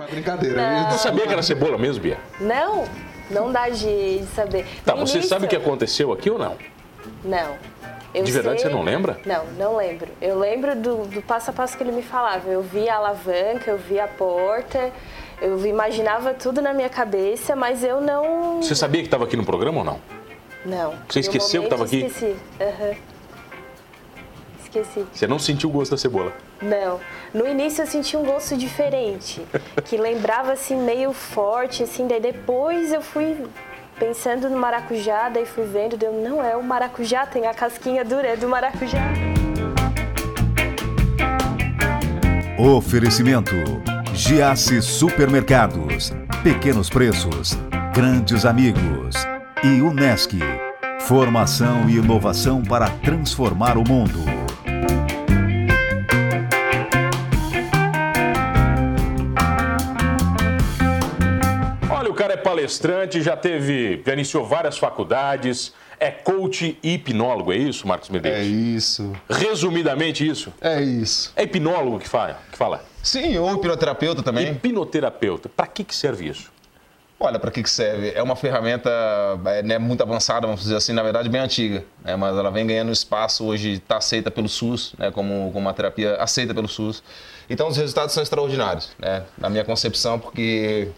Não é brincadeira. Não. Eu Sabia que era cebola mesmo, Bia? Não, não dá de saber. Tá, No você início- sabe o que aconteceu aqui ou não? Não. Eu De verdade, sei- você não lembra? Não, não lembro. Eu lembro do, do passo a passo que ele me falava. Eu vi a alavanca, eu vi a porta, eu imaginava tudo na minha cabeça, mas eu não. Você sabia que estava aqui no programa ou não? Não. Você esqueceu que momento, tava aqui? Esqueci. Aham. Esqueci. Você não sentiu o gosto da cebola. Não. No início eu senti um gosto diferente, que lembrava assim meio forte, assim, daí depois eu fui pensando no maracujá, daí fui vendo, deu, não é o maracujá, tem a casquinha dura, é do maracujá. Oferecimento: Giasse Supermercados, Pequenos Preços, Grandes Amigos e Unesc. Formação e inovação para transformar o mundo. Palestrante, já teve, já iniciou várias faculdades, é coach e hipnólogo, é isso, Marcos É Medeiros? isso. Resumidamente isso. É isso. É hipnólogo que fala? Que fala? Sim, ou hipnoterapeuta também. Hipnoterapeuta. Para que, que serve isso? Olha, para que, que serve? É uma ferramenta é, né, muito avançada, vamos dizer assim, na verdade bem antiga, né, mas ela vem ganhando espaço hoje, está aceita pelo SUS, né, como, como uma terapia aceita pelo SUS. Então os resultados são extraordinários, né, na minha concepção, porque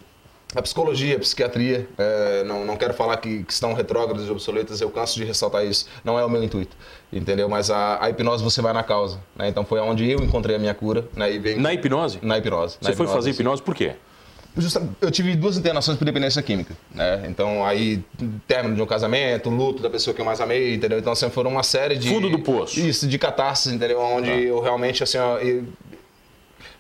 a psicologia, a psiquiatria, é, não, não quero falar que, que estão retrógradas e obsoletas, eu canso de ressaltar isso, não é o meu intuito, entendeu? Mas a, a hipnose você vai na causa, né? então foi onde eu encontrei a minha cura, né? E vem, Na hipnose? na hipnose. Você na foi fazer hipnose por quê? Eu tive duas internações por dependência química, né? Então, aí, término de um casamento, luto da pessoa que eu mais amei, entendeu? Então, assim, foram uma série de... Fundo do poço. Isso, de catarse, entendeu? Onde eu realmente, assim, ó, eu-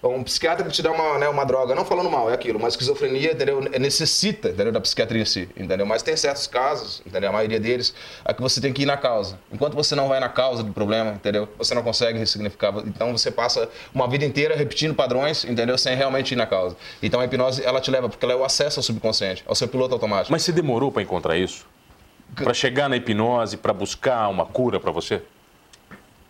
um psiquiatra que te dá uma, né, uma droga, não falando mal, é aquilo, mas esquizofrenia, entendeu? Necessita, entendeu? Da psiquiatria em si, entendeu? Mas tem certos casos, entendeu? A maioria deles, é que você tem que ir na causa. Enquanto você não vai na causa do problema, entendeu? Você não consegue ressignificar. Então você passa uma vida inteira repetindo padrões, entendeu? Sem realmente ir na causa. Então a hipnose, ela te leva, porque ela é o acesso ao subconsciente, ao seu piloto automático. Mas você demorou para encontrar isso? Para chegar na hipnose, para buscar uma cura para você?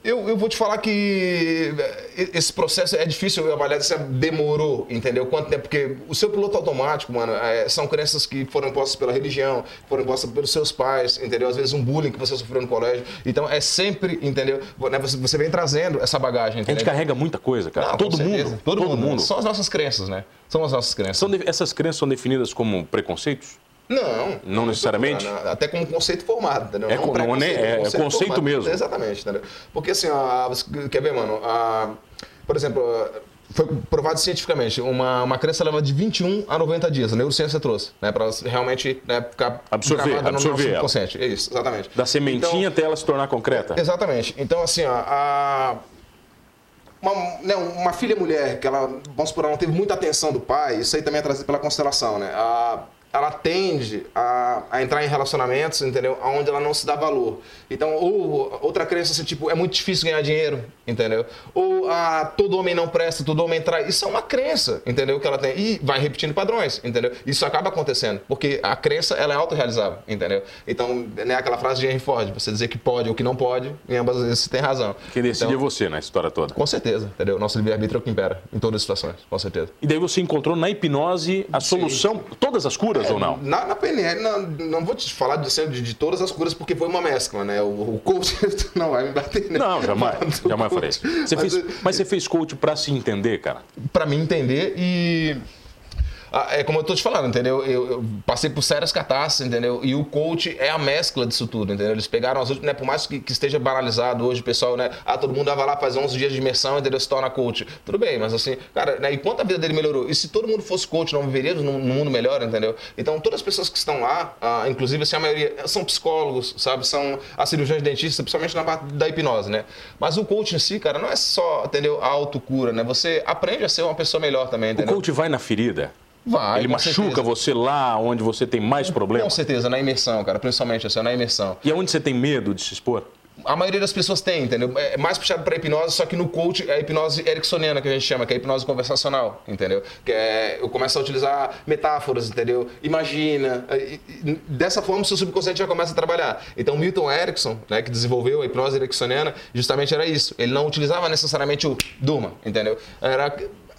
Eu, eu vou te falar que eh, esse processo é difícil eu avaliar se demorou, entendeu? Quanto tempo? Porque o seu piloto automático, mano, é, são crenças que foram impostas pela religião, foram impostas pelos seus pais, entendeu? Às vezes um bullying que você sofreu no colégio. Então é sempre, entendeu? Né, Você, você vem trazendo essa bagagem, A entendeu? gente carrega muita coisa, cara. Não, todo, mundo, todo, mundo. mundo. São as nossas crenças, né? São as nossas crenças. São essas crenças são definidas como preconceitos? Não. Não necessariamente? Não, Até como conceito formado, entendeu? É co- não, né? preconceito, É conceito mesmo. Exatamente, entendeu? Porque assim, ó, você quer ver, mano? a- por exemplo, foi provado cientificamente, uma, uma crença leva de 21 a 90 dias, a neurociência trouxe, né? Pra realmente né, ficar Absorver, no absorver ela. subconsciente. É isso, exatamente. Da sementinha Então, até ela se tornar concreta? Exatamente. Então, assim, ó, a... Uma, né, uma filha mulher que ela, vamos supor, ela não teve muita atenção do pai, isso aí também é trazido pela constelação, né? A, ela tende a, a entrar em relacionamentos, entendeu? Onde ela não se dá valor. Então, ou outra crença assim, tipo, é muito difícil ganhar dinheiro, entendeu? Ou a, todo homem não presta, todo homem trai. Isso é uma crença, entendeu? Que ela tem. E vai repetindo padrões, entendeu? Isso acaba acontecendo, porque a crença, ela é autorrealizável, entendeu? Então, né, aquela frase de Henry Ford, você dizer que pode ou que não pode, em ambas vezes você tem razão. Quem decide Então, é você na história toda. com certeza, entendeu? Nosso livre-arbítrio é o que impera em todas as situações, com certeza. E daí você encontrou na hipnose a solução, todas as curas ou não? Na, na PNL, não, não vou te falar de, de, de todas as curas, porque foi uma mescla, né? O, o coach não vai me bater, né? Não, jamais. Jamais isso. Você Mas, fez, mas você fez coach para se entender, cara? Pra mim entender e... ah, É como eu tô te falando, entendeu? Eu, eu passei por sérias catástrofes, entendeu? E o coach é a mescla disso tudo, entendeu? Eles pegaram as últimas, né? Por mais que, que esteja banalizado hoje, o pessoal, né? Ah, todo mundo vai lá fazer 11 dias de imersão, entendeu? Se torna coach. Tudo bem, mas assim, cara, né? E quanto a vida dele melhorou? E se todo mundo fosse coach, não viveríamos num, num mundo melhor, entendeu? Então, todas as pessoas que estão lá, ah, inclusive, assim, a maioria são psicólogos, sabe? São as cirurgiões dentistas, principalmente na parte da hipnose, né? Mas o coach em si, cara, não é só, entendeu? A autocura, né? Você aprende a ser uma pessoa melhor também, O entendeu? coach vai na ferida. Vai, Ele com machuca certeza. você lá onde você tem mais Com problemas. certeza, na imersão, cara, principalmente assim, na imersão. E aonde você tem medo de se expor? A maioria das pessoas tem, entendeu? É mais puxado para hipnose, só que no coach é a hipnose ericksoniana que a gente chama, que é a hipnose conversacional, entendeu? Que é, eu começo a utilizar metáforas, entendeu? Imagina. e- e- Dessa forma, o seu subconsciente já começa a trabalhar. Então, Milton Erickson, né, que desenvolveu a hipnose ericksoniana, justamente era isso. Ele não utilizava necessariamente o durma, entendeu? Era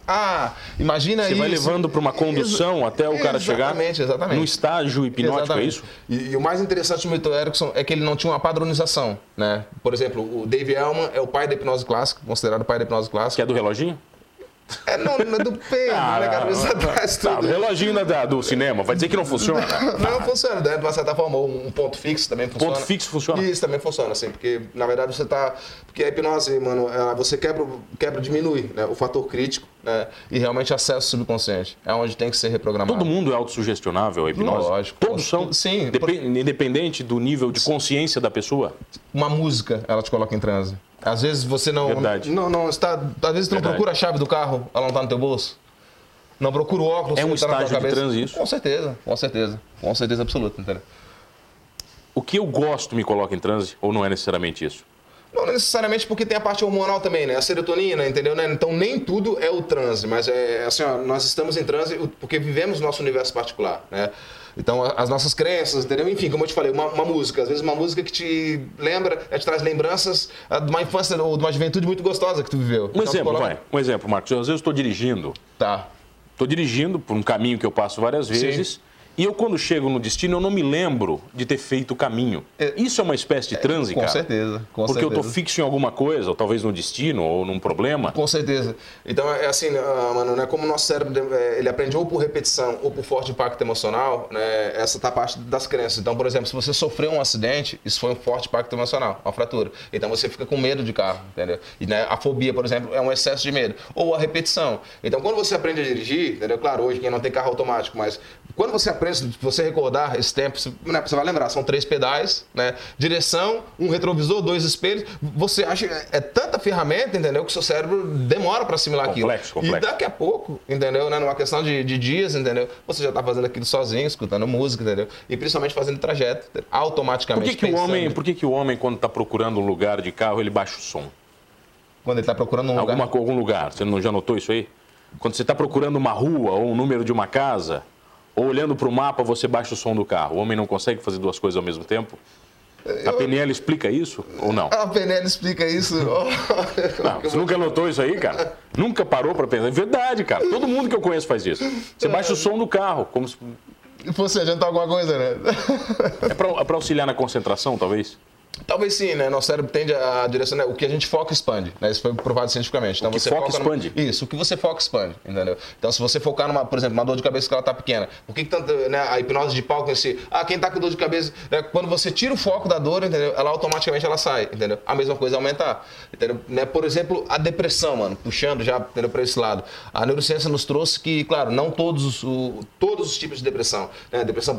Ah, imagina Você isso. vai levando para uma condução Exa- até o cara chegar Exatamente, exatamente. no estágio hipnótico, é Exatamente. isso? E, e o mais interessante do Milton Erickson é que ele não tinha uma padronização, né? Por exemplo, o Dave Elman é o pai da hipnose clássica, considerado o pai da hipnose Que clássica. é do reloginho? É, não, não do peito, né, cara? Isso atrás Tá, tudo. o reloginho da- do cinema, vai dizer que não funciona? Não funciona, né? de uma certa forma, um ponto fixo também funciona. Ponto fixo funciona? Isso também funciona, assim, porque na verdade você tá. Porque a hipnose, mano, você quebra, quebra diminui né, o fator crítico, né? E realmente acesso subconsciente. É onde tem que ser reprogramado. Todo mundo é autossugestionável, a hipnose? Lógico. Todos são? Sim. Depen- Independente do nível de consciência da pessoa? Uma música, ela te coloca em transe. Às vezes você não. Verdade. Não, não está. Às vezes tu não procura a chave do carro, ela não tá no teu bolso. Não procura o óculos, É um que tá na tua estágio de? Com certeza, com certeza. Com certeza absoluta, entendeu? O que eu gosto me coloca em transe ou não é necessariamente isso? Não necessariamente porque tem a parte hormonal também, né? A serotonina, entendeu? né? Então nem tudo é o transe, mas é assim, ó, nós estamos em transe porque vivemos nosso universo particular, né? Então as nossas crenças, entendeu? Enfim, como eu te falei, uma, uma música, às vezes uma música que te lembra, eh, te traz lembranças de uma infância ou de uma juventude muito gostosa que tu viveu. Um Então, exemplo, coloca- vai. Um exemplo, Marcos. Às vezes eu estou dirigindo. Tá. Estou dirigindo por um caminho que eu passo várias vezes. E eu, quando chego no destino, eu não me lembro de ter feito o caminho. É- Isso é uma espécie de transe, com cara? certeza, com Porque eu tô certeza. fixo em alguma coisa, ou talvez no destino, ou num problema. Com certeza. Então, é assim, ah, mano, né, como o nosso cérebro eh, ele aprende ou por repetição ou por forte impacto emocional, né, essa tá a parte das crenças. Então, por exemplo, se você sofreu um acidente, isso foi um forte impacto emocional, uma fratura. Então, você fica com medo de carro, entendeu? E né, a fobia, por exemplo, é um excesso de medo. Ou a repetição. Então, quando você aprende a dirigir, entendeu? Claro, hoje quem não tem carro automático, mas quando você aprende, se você recordar esse tempo, você, né, você vai lembrar, são três pedais, né? Direção, um retrovisor, dois espelhos. Você acha é, é tanta ferramenta, entendeu? Que o seu cérebro demora para assimilar Complexo, aquilo. complexo. E daqui a pouco, entendeu? Né? Numa questão de, de dias, entendeu? Você já está fazendo aquilo sozinho, escutando música, entendeu? E principalmente fazendo trajeto, entendeu? Por automaticamente. que, que o homem, por que, que o homem, quando está procurando um lugar de carro, ele baixa o som? Quando ele está procurando um Alguma, lugar. algum lugar. Você não já notou isso aí? Quando você está procurando uma rua ou um número de uma casa, ou olhando para o mapa, você baixa o som do carro. O homem não consegue fazer duas coisas ao mesmo tempo? A PNL explica isso ou não? A PNL explica isso. Não, você nunca notou isso aí, cara? Nunca parou para pensar. É verdade, cara. Todo mundo que eu conheço faz isso. Você baixa o som do carro, como se... Fosse adiantar alguma coisa, né? é para auxiliar na concentração, talvez. Talvez sim, né? Nosso cérebro tende a direcionar. O que a gente foca expande, né? Isso foi provado cientificamente. Então, que você foca numa- expande? Isso, o que você foca expande, entendeu? Então, se você focar numa, por exemplo, uma dor de cabeça que ela tá pequena, por que, que tanto, né, a hipnose de palco em si? Ah, quem tá com dor de cabeça, né, quando você tira o foco da dor, entendeu? Ela automaticamente ela sai, entendeu? A mesma coisa é aumentar, entendeu? Né? Por exemplo, a depressão, mano, puxando já entendeu, para esse lado. A neurociência nos trouxe que, claro, não todos os, o- todos os tipos de depressão, né? Depressão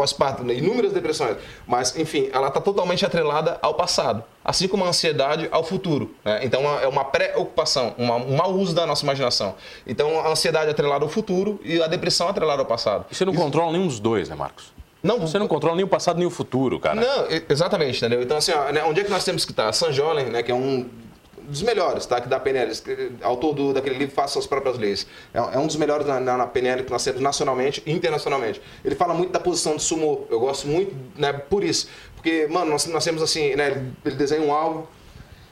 né? inúmeras depressões, mas, enfim, ela tá totalmente atrelada ao passado assim como a ansiedade ao futuro. né? Então é uma preocupação, uma- um mau uso da nossa imaginação. Então a ansiedade é atrelada ao futuro e a depressão é atrelada ao passado. E você não controla nenhum dos dois, né, Marcos? Não, Você não controla nem o passado nem o futuro, cara. não, exatamente, entendeu? Então assim, ó, né, onde é que nós temos que estar? San Jolen, né, que é um dos melhores, tá? Que da PNL, esse- autor do, daquele livro Faça Suas Próprias Leis. É, é um dos melhores na, na, na PNL que nós temos nacionalmente e internacionalmente. Ele fala muito da posição de sumô. Eu gosto muito, né, por isso. Porque, mano, nós, nós temos assim, né, ele- desenha um alvo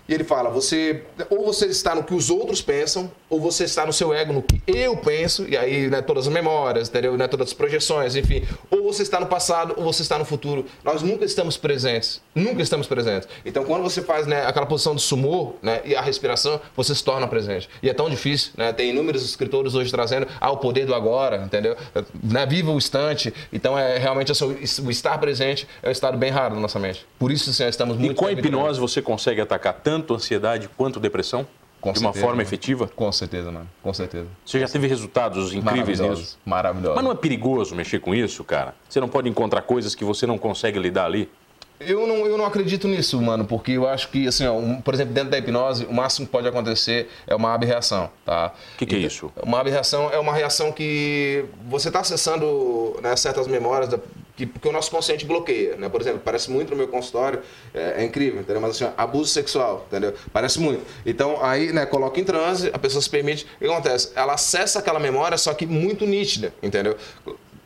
e ele fala, você ou você está no que os outros pensam, ou você está no seu ego, no que eu penso, e aí né, todas as memórias, entendeu? Né, todas as projeções, enfim. Ou você está no passado, ou você está no futuro. Nós nunca estamos presentes. Nunca estamos presentes. Então, quando você faz né, aquela posição de sumô né, e a respiração, você se torna presente. E é tão difícil, né? Tem inúmeros escritores hoje trazendo ah, o poder do agora, entendeu? Né, viva o instante. Então, é realmente assim, o estar presente é um estado bem raro na nossa mente. Por isso, assim, estamos muito E com a hipnose você consegue atacar tanto ansiedade quanto depressão? Com de uma certeza, forma mano. efetiva? Com certeza, mano. Com certeza. Você já teve resultados incríveis Maravilhoso. nisso? Maravilhoso. Mas não é perigoso mexer com isso, cara? Você não pode encontrar coisas que você não consegue lidar ali? Eu não, eu não acredito nisso, mano, porque eu acho que, assim, ó, um- por exemplo, dentro da hipnose, o máximo que pode acontecer é uma abreação, tá? O que, que é Então, isso? Uma abreação é uma reação que você está acessando né, certas memórias da, que, que o nosso consciente bloqueia, né? Por exemplo, parece muito no meu consultório, é, é incrível, entendeu? Mas assim, abuso sexual, entendeu? Parece muito. Então, aí, né, coloca em transe, a pessoa se permite, o que acontece? Ela acessa aquela memória, só que muito nítida, entendeu?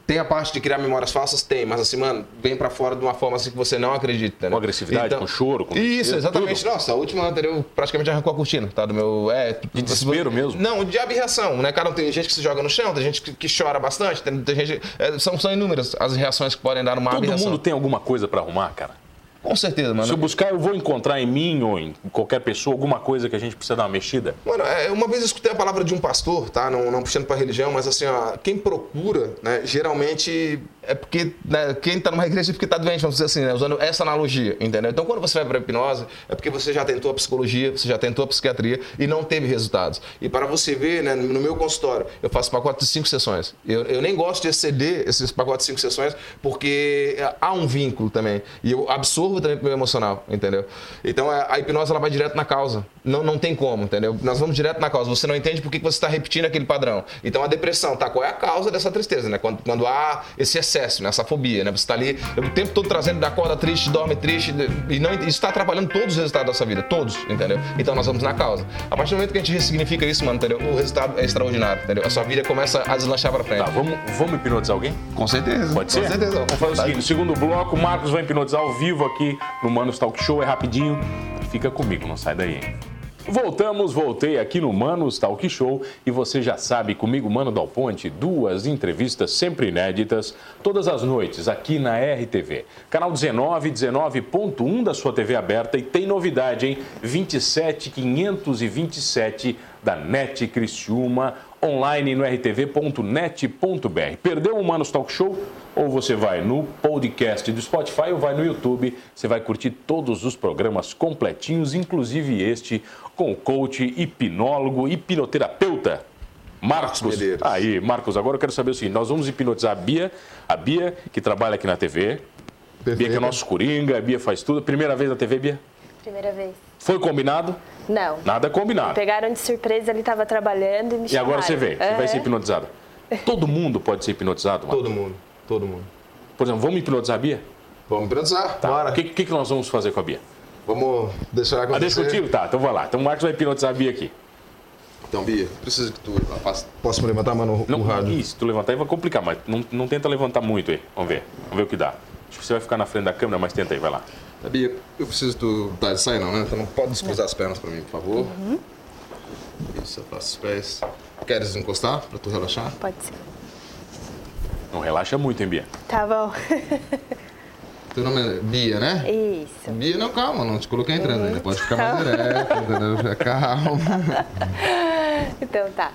Tem a parte de criar memórias falsas? Tem, mas assim, mano, vem pra fora de uma forma assim que você não acredita. Né? Com agressividade, com choro, com Isso, exatamente. tudo. Nossa, a última anterior praticamente arrancou a cortina, tá? Do meu. É, De desespero mesmo? Não, de abreação, né? Cara, tem gente que se joga no chão, tem gente que, que chora bastante, tem, tem gente. é, são, são inúmeras as reações que podem dar numa Todo abreação. mundo tem alguma coisa pra arrumar, cara. Com certeza, mano. Se eu buscar, eu vou encontrar em mim ou em qualquer pessoa alguma coisa que a gente precisa dar uma mexida. Mano, é, uma vez eu escutei a palavra de um pastor, tá? Não, não puxando pra religião, mas assim, ó, quem procura, né, geralmente é porque né, quem tá numa igreja é porque tá doente, vamos dizer assim, né, usando essa analogia, entendeu? Então, quando você vai pra hipnose, é porque você já tentou a psicologia, você já tentou a psiquiatria e não teve resultados. E para você ver, né, no meu consultório, eu faço pacote de cinco sessões. Eu, eu nem gosto de exceder esses pacotes de cinco sessões, porque há um vínculo também. E eu absorvo também pro meu emocional, entendeu? Então, a, a hipnose, ela vai direto na causa. Não, não tem como, entendeu? Nós vamos direto na causa. Você não entende por que você está repetindo aquele padrão. Então, a depressão, tá? Qual é a causa dessa tristeza, né? Quando, quando há esse excesso, né? essa fobia, né? Você está ali o tempo todo trazendo da corda triste, dorme triste, e não isso está atrapalhando todos os resultados da sua vida, todos, entendeu? Então, nós vamos na causa. A partir do momento que a gente ressignifica isso, mano, entendeu? O resultado é extraordinário, entendeu? A sua vida começa a deslanchar para frente. Tá, vamos, vamos hipnotizar alguém? Com certeza. Pode ser? Com certeza. Vamos fazer o seguinte, no segundo bloco, o Marcos vai hipnotizar ao vivo aqui no Manos Talk Show, é rapidinho. Fica comigo, não sai daí. Voltamos, voltei aqui no Manos Talk Show e você já sabe, comigo, Mano Dal Ponte, duas entrevistas sempre inéditas, todas as noites aqui na RTV. Canal 19, 19.1 da sua TV aberta e tem novidade, hein? 27527 da NET Criciúma, online no rtv.net.br. Perdeu o Manos Talk Show? Ou você vai no podcast do Spotify ou vai no YouTube, você vai curtir todos os programas completinhos, inclusive este com o coach, hipnólogo, hipnoterapeuta Marcos. Medeiros. Aí, Marcos, agora eu quero saber o seguinte, nós vamos hipnotizar a Bia, a Bia que trabalha aqui na TV, Bia que é nosso coringa, a Bia faz tudo. Primeira vez na TV, Bia? Primeira vez. Foi combinado? Não. Nada combinado. Pegaram de surpresa, ele estava trabalhando e me E agora você chamaram. vem, você vai ser Aham. hipnotizado. Todo mundo pode ser hipnotizado, Marcos? Todo mundo, todo mundo. Por exemplo, vamos hipnotizar a Bia? Vamos hipnotizar, Tá. bora. O que, que, que nós vamos fazer com a Bia? Vamos deixar Ah, acontecer. deixa contigo? Tá, então vai lá. Então o Marcos vai hipnotizar a Bia aqui. Então, Bia, preciso que tu faça. Posso me levantar, mano, o Não, rádio? isso, tu levantar aí vai complicar, mas não, não tenta levantar muito aí. Vamos ver. Vamos ver o que dá. Acho que você vai ficar na frente da câmera, mas tenta aí, vai lá. Tá, Bia, eu preciso tu tá de sair não, né? Então não pode descruzar as pernas pra mim, por favor. Isso, afasta os pés. Queres encostar pra tu relaxar? Pode ser. Não relaxa muito, hein, Bia? Tá bom. Teu nome é Bia, né? Isso. Bia, não, calma, não te coloquei entrando ainda. Pode ficar mais direto, entendeu? Já Calma. Então tá.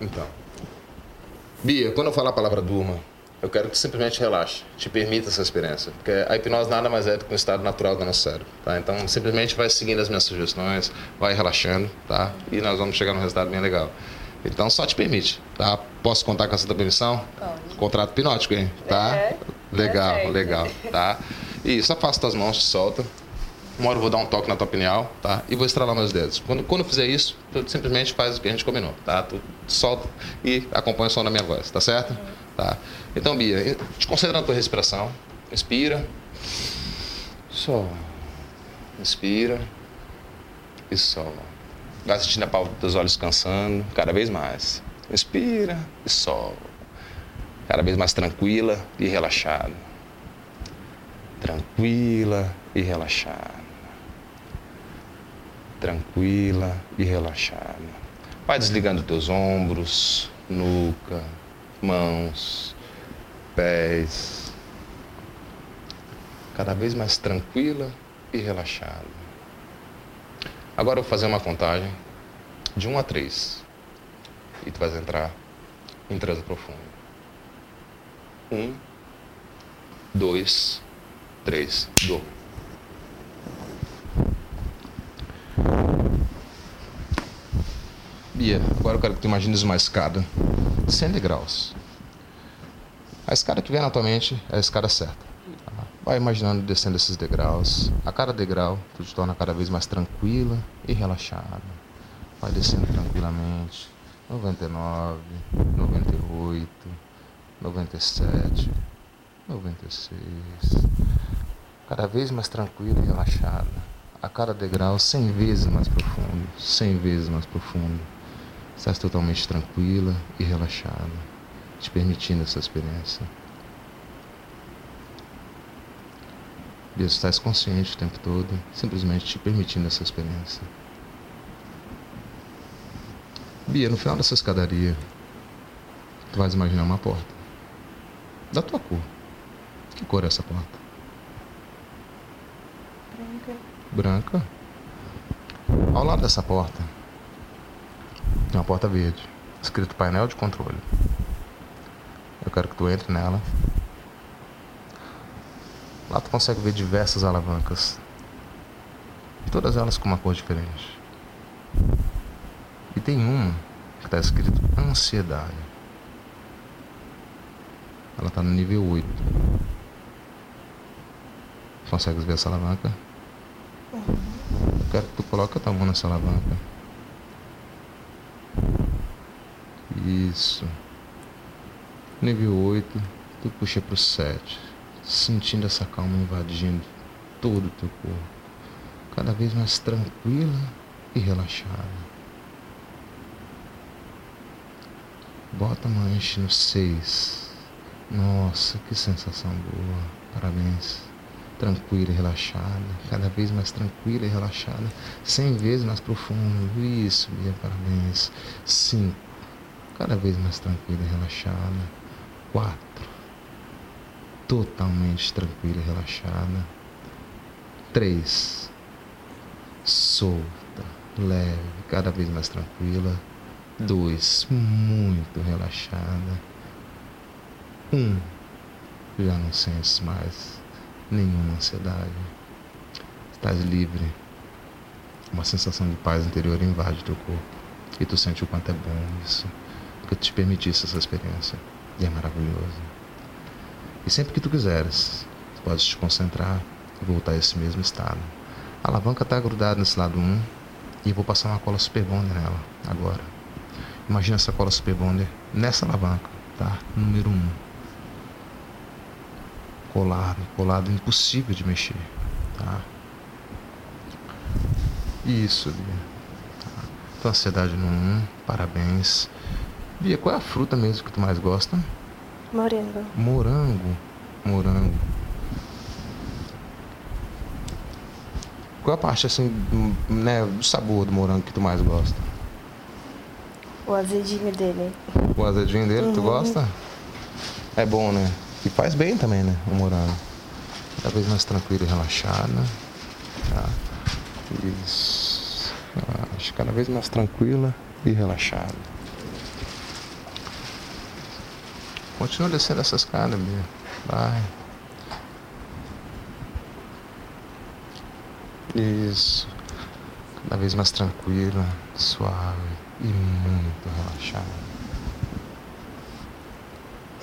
Então. Bia, quando eu falar a palavra durma, eu quero que simplesmente relaxe, te permita essa experiência. Porque a hipnose nada mais é do que um estado natural do nosso cérebro, tá? Então, simplesmente vai seguindo as minhas sugestões, vai relaxando, tá? E nós vamos chegar num resultado bem legal. Então, só te permite, tá? Posso contar com essa tua permissão? Pode. Contrato hipnótico, hein? Tá? É. Legal, Perfeito. legal, tá? Isso, afasta as mãos, solta. Uma hora eu vou dar um toque na tua pineal, tá? E vou estralar meus dedos. Quando, quando eu fizer isso, tu simplesmente faz o que a gente combinou, tá? Tu solta e acompanha o som da minha voz, tá certo? Tá. Então, Bia, te concentra na tua respiração. Inspira. Solta. Inspira. E solta. Vai sentindo a palma dos teus olhos cansando, cada vez mais. Inspira e solta. Cada vez mais tranquila e relaxada. Tranquila e relaxada. Tranquila e relaxada. Vai desligando teus ombros, nuca, mãos, pés. Cada vez mais tranquila e relaxada. Agora eu vou fazer uma contagem de 1 a 3. E tu vais entrar em transe profundo. Um, dois, três, do. Bia, agora eu quero que tu imagines uma escada, 100 degraus. A escada que vem na tua mente é a escada certa. Vai imaginando descendo esses degraus. A cada degrau, tu te torna cada vez mais tranquila e relaxada. Vai descendo tranquilamente. 99, 98, 97, 96. Cada vez mais tranquila e relaxada. A cada degrau, 100 vezes mais profundo. 100 vezes mais profundo. Estás totalmente tranquila e relaxada. te permitindo essa experiência. Deus está consciente o tempo todo, simplesmente te permitindo essa experiência. Bia, no final dessa escadaria, tu vais imaginar uma porta. Da tua cor. Que cor é essa porta? Branca. Branca. Ao lado dessa porta, tem uma porta verde, escrito painel de controle. Eu quero que tu entre nela. Lá tu consegue ver diversas alavancas. Todas elas com uma cor diferente. E tem uma que está escrito ansiedade. Ela está no nível 8. Consegues ver essa alavanca? Eu quero que tu coloque a tua mão nessa alavanca. Isso. Nível 8, tu puxa pro 7. Sentindo essa calma invadindo todo o teu corpo. Cada vez mais tranquila e relaxada. Bota a manche no 6. Nossa, que sensação boa. Parabéns. Tranquila e relaxada. Cada vez mais tranquila e relaxada. 100 vezes mais profundo. Isso, Bia, parabéns. 5. Cada vez mais tranquila e relaxada. 4. Totalmente tranquila e relaxada. 3. Solta, leve, cada vez mais tranquila. Dois, muito relaxada. Um, já não sentes mais nenhuma ansiedade. Estás livre. Uma sensação de paz interior invade teu corpo. E tu sente o quanto é bom isso. Porque te permitisse essa experiência. E é maravilhoso. E sempre que tu quiseres, tu podes te concentrar e voltar a esse mesmo estado. A alavanca está grudada nesse lado 1 um, e vou passar uma cola super bonder nela agora. Imagina essa cola super bonder nessa alavanca, tá? Número 1. Um. Colado, colado, impossível de mexer, tá? Isso, Bia. Tá. Tua ansiedade no 1, um, parabéns. Bia, qual é a fruta mesmo que tu mais gosta? Morango. Morango. Morango. Qual a parte assim, né, do sabor do morango que tu mais gosta? O azedinho dele. O azedinho dele, uhum. tu gosta? É bom, né? E faz bem também, né? O morango. Cada vez mais tranquilo e relaxada. Tá? Isso. Cada vez mais tranquila e relaxada. Continua descendo essas escada, Bia. Vai. Isso. Cada vez mais tranquila, suave e muito relaxada.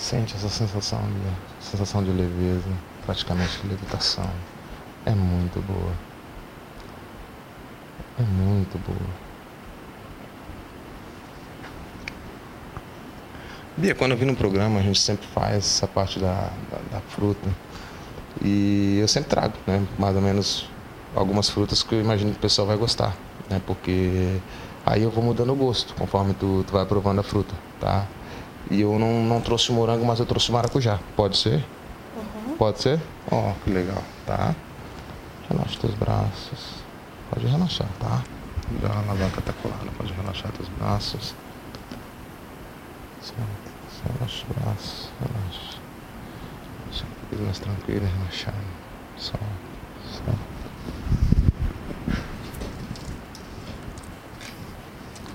Sente essa sensação de sensação de leveza, praticamente de levitação. É muito boa. É muito boa. Bia, quando eu vim no programa, a gente sempre faz essa parte da, da, da fruta. E eu sempre trago, né? Mais ou menos algumas frutas que eu imagino que o pessoal vai gostar, né? Porque aí eu vou mudando o gosto conforme tu, tu vai provando a fruta, tá? E eu não, não trouxe morango, mas eu trouxe maracujá. Pode ser? Uhum. Pode ser? Ó, oh, que legal, tá? Relaxa teus braços. Pode relaxar, tá? Dá uma alavanca tá colada, pode relaxar teus braços. Relaxa os braços, relaxa. Relaxa mais tranquilo, relaxado. Só, só.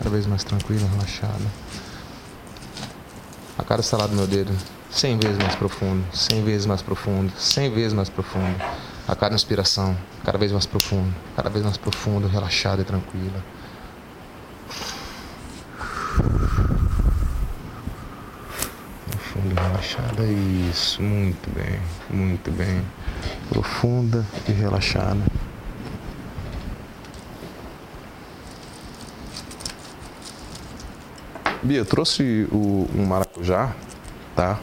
cada vez mais tranquila, relaxada. A cada estalar do meu dedo, 100 vezes mais profundo, 100 vezes mais profundo, 100 vezes mais profundo. A cada inspiração, cada vez mais profundo, cada vez mais profundo, relaxada e tranquila. Profunda e relaxada, isso, muito bem, muito bem. Profunda e relaxada. Bia, eu trouxe o, um maracujá, tá?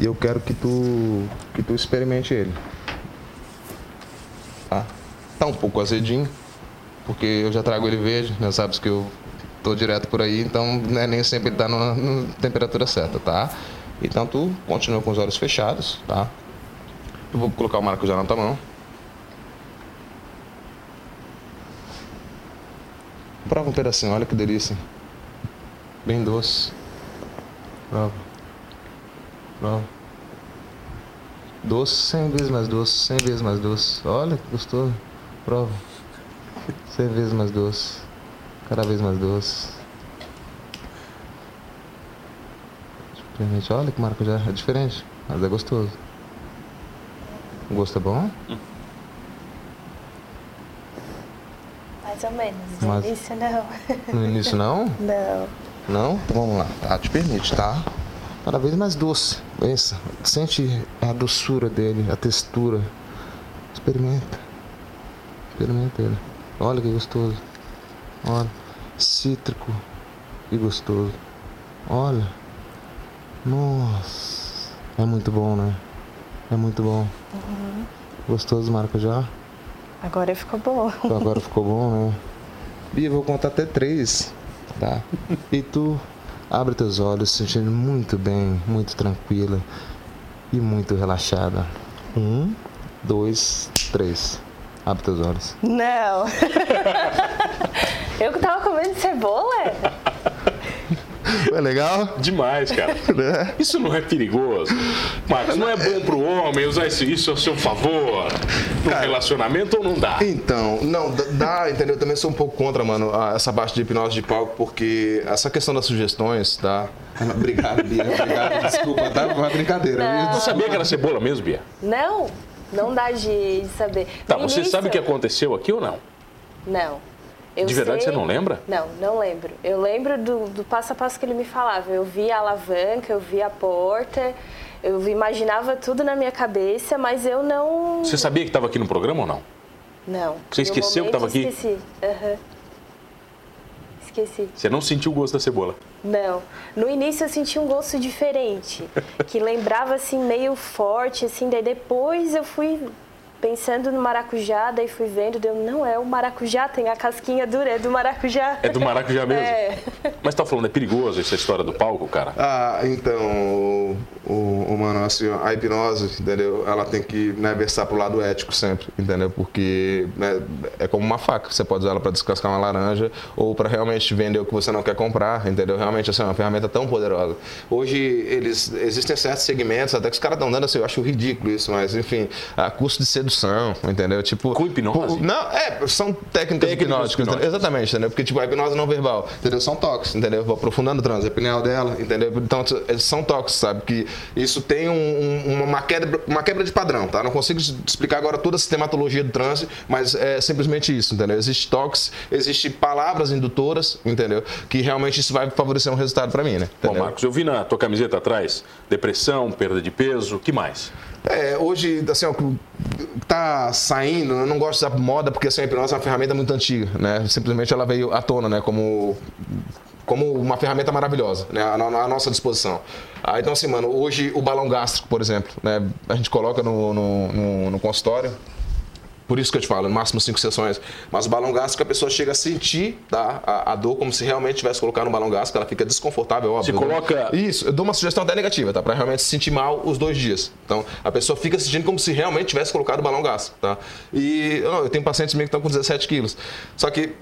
E eu quero que tu, que tu experimente ele. Tá? Tá um pouco azedinho, porque eu já trago ele verde, né? Sabes que eu tô direto por aí, então né, nem sempre ele tá na, temperatura certa, tá? Então tu continua com os olhos fechados, tá? Eu vou colocar o maracujá na tua mão. Prova um pedacinho, olha que delícia. Bem doce. Prova. Prova. Doce, cem vezes mais doce, cem vezes mais doce. Olha que gostoso. Prova. Cem vezes mais doce. Cada vez mais doce. Experimente. Olha que maracujá. É diferente, mas é gostoso. O gosto é bom? Mais ou menos. No mas... início não. No início não? não. Não? Então vamos lá. Tá, te permite, tá? Cada vez mais doce. Pensa. Sente a doçura dele, a textura. Experimenta. Experimenta ele. Olha que gostoso. Olha. Cítrico e gostoso. Olha. Nossa. É muito bom, né? É muito bom. Uhum. Gostoso, maracujá? Agora ficou bom. Agora ficou bom, né? Bia, vou contar até três, tá? E tu abre teus olhos, se sentindo muito bem, muito tranquila e muito relaxada. Um, dois, três. Abre teus olhos. Não. Eu que tava comendo cebola? É legal? Demais, cara. Né? Isso não é perigoso. Marcos, não é bom pro homem usar isso, isso ao seu favor no cara, relacionamento ou não dá? Então, não, dá, entendeu? Eu também sou um pouco contra, mano, essa parte de hipnose de palco, porque essa questão das sugestões, tá? Obrigado, Bia. Obrigado. Desculpa, tá? Uma brincadeira. Não. Você sabia que era cebola mesmo, Bia? Não, não dá de saber. Tá, no você início... sabe o que aconteceu aqui ou não? Não. Eu de verdade sei... você não lembra? Não, não lembro. Eu lembro do, do passo a passo que ele me falava. Eu vi a alavanca, eu vi a porta, eu imaginava tudo na minha cabeça, mas eu não. Você sabia que estava aqui no programa ou não? Não. Você esqueceu que estava aqui? Esqueci. Uhum. Esqueci. Você não sentiu o gosto da cebola? Não. No início eu senti um gosto diferente, que lembrava assim meio forte, assim. Daí depois eu fui pensando no maracujá, daí fui vendo, deu, não é o maracujá, tem a casquinha dura, é do maracujá. É do maracujá mesmo? É. Mas tá falando, é perigoso essa história do palco, cara? Ah, então, o, o, o mano, assim, a hipnose, entendeu? Ela tem que né, versar pro lado ético sempre, entendeu? Porque né, é como uma faca, você pode usar ela para descascar uma laranja ou para realmente vender o que você não quer comprar, entendeu? Realmente, assim, é uma ferramenta tão poderosa. Hoje, eles, existem certos segmentos, até que os caras estão dando assim, eu acho ridículo isso, mas enfim, a custo de sedução sedução, entendeu? Tipo, com hipnose? Não, é, são técnicas, hipnóticas, exatamente, entendeu? Porque, tipo, a hipnose não verbal, entendeu? São toques, entendeu? Vou aprofundando o transe, a pineal dela, entendeu? Então, são toques, sabe? Que isso tem um, uma, quebra, uma quebra de padrão, tá? Não consigo explicar agora toda a sistematologia do transe, mas é simplesmente isso, entendeu? Existe toques, existe palavras indutoras, entendeu? Que realmente isso vai favorecer um resultado para mim, né? Entendeu? Bom, Marcos, eu vi na tua camiseta atrás depressão, perda de peso, que mais? É, hoje, assim, ó, tá saindo, eu não gosto da moda porque assim, a hipnose é uma ferramenta muito antiga, né? Simplesmente ela veio à tona, né? Como, como uma ferramenta maravilhosa, né? À, à nossa disposição. Ah, então, assim, mano, hoje o balão gástrico, por exemplo, né? A gente coloca no, no, no, no consultório, por isso que eu te falo, no máximo cinco sessões. Mas o balão gástrico, a pessoa chega a sentir tá, a, a dor como se realmente tivesse colocado no balão gástrico, ela fica desconfortável, óbvio. Se coloca... Isso, eu dou uma sugestão até negativa, tá? Pra realmente se sentir mal os dois dias. Então, a pessoa fica sentindo como se realmente tivesse colocado o balão gástrico, tá? E eu, eu tenho pacientes meio que estão com 17 quilos. Só que,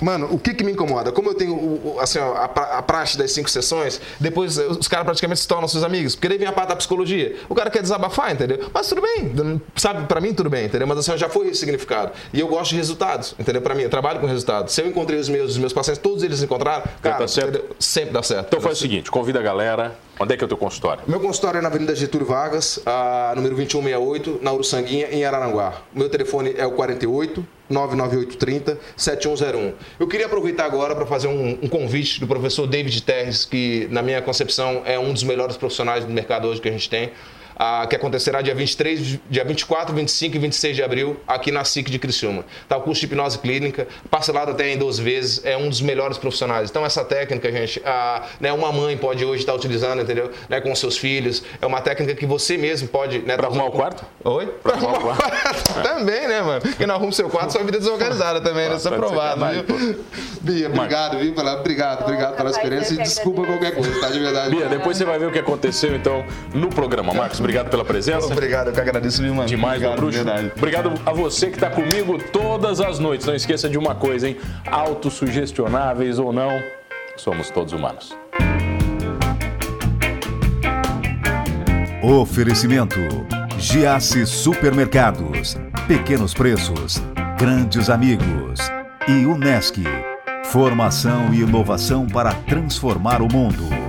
mano, o que que me incomoda? Como eu tenho, assim, ó, a, a praxe das cinco sessões, depois os caras praticamente se tornam seus amigos. Porque daí vem a parte da psicologia. O cara quer desabafar, entendeu? Mas tudo bem, sabe? Pra mim, tudo bem, entendeu? Mas assim, já foi significado. E eu gosto de resultados, entendeu? Para mim, eu trabalho com resultados. Se eu encontrei os meus, os meus pacientes, todos eles encontraram, cara, tá certo? sempre dá certo. Então faz o seguinte, convida a galera. Onde é que é o teu consultório? Meu consultório é na Avenida Getúlio Vargas, a, número 2168, na Uruçanguinha, em Araranguá. Meu telefone é o 48 99830 7101. Eu queria aproveitar agora para fazer um, um, convite do professor David Terres, que, na minha concepção, é um dos melhores profissionais do mercado hoje que a gente tem. Ah, que acontecerá dia 23, dia 24, 25 e 26 de abril aqui na SIC de Criciúma. Tá, o curso de hipnose clínica, parcelado até em 12 vezes, é um dos melhores profissionais. Então essa técnica, gente, ah, né, uma mãe pode hoje estar utilizando, entendeu? Né, com seus filhos. É uma técnica que você mesmo pode... Né, Pra arrumar o quarto? Oi? Pra arrumar o quarto. também, né, mano? Quem não arruma o seu quarto, sua vida é desorganizada também, né? Isso é Tá provado, sacanagem, viu? Bia, obrigado, viu? Pela, obrigado, obrigado pela experiência e desculpa qualquer coisa, tá? De verdade. Bia, depois você vai ver o que aconteceu então no programa. Marcos, obrigado pela presença. Obrigado, eu que agradeço, viu, mano? Demais, meu obrigado, bruxo. de verdade. Obrigado a você que está comigo todas as noites. Não esqueça de uma coisa, hein? Autossugestionáveis ou não, somos todos humanos. Oferecimento: Giasse Supermercados, Pequenos Preços, Grandes Amigos e Unesc. Formação e inovação para transformar o mundo.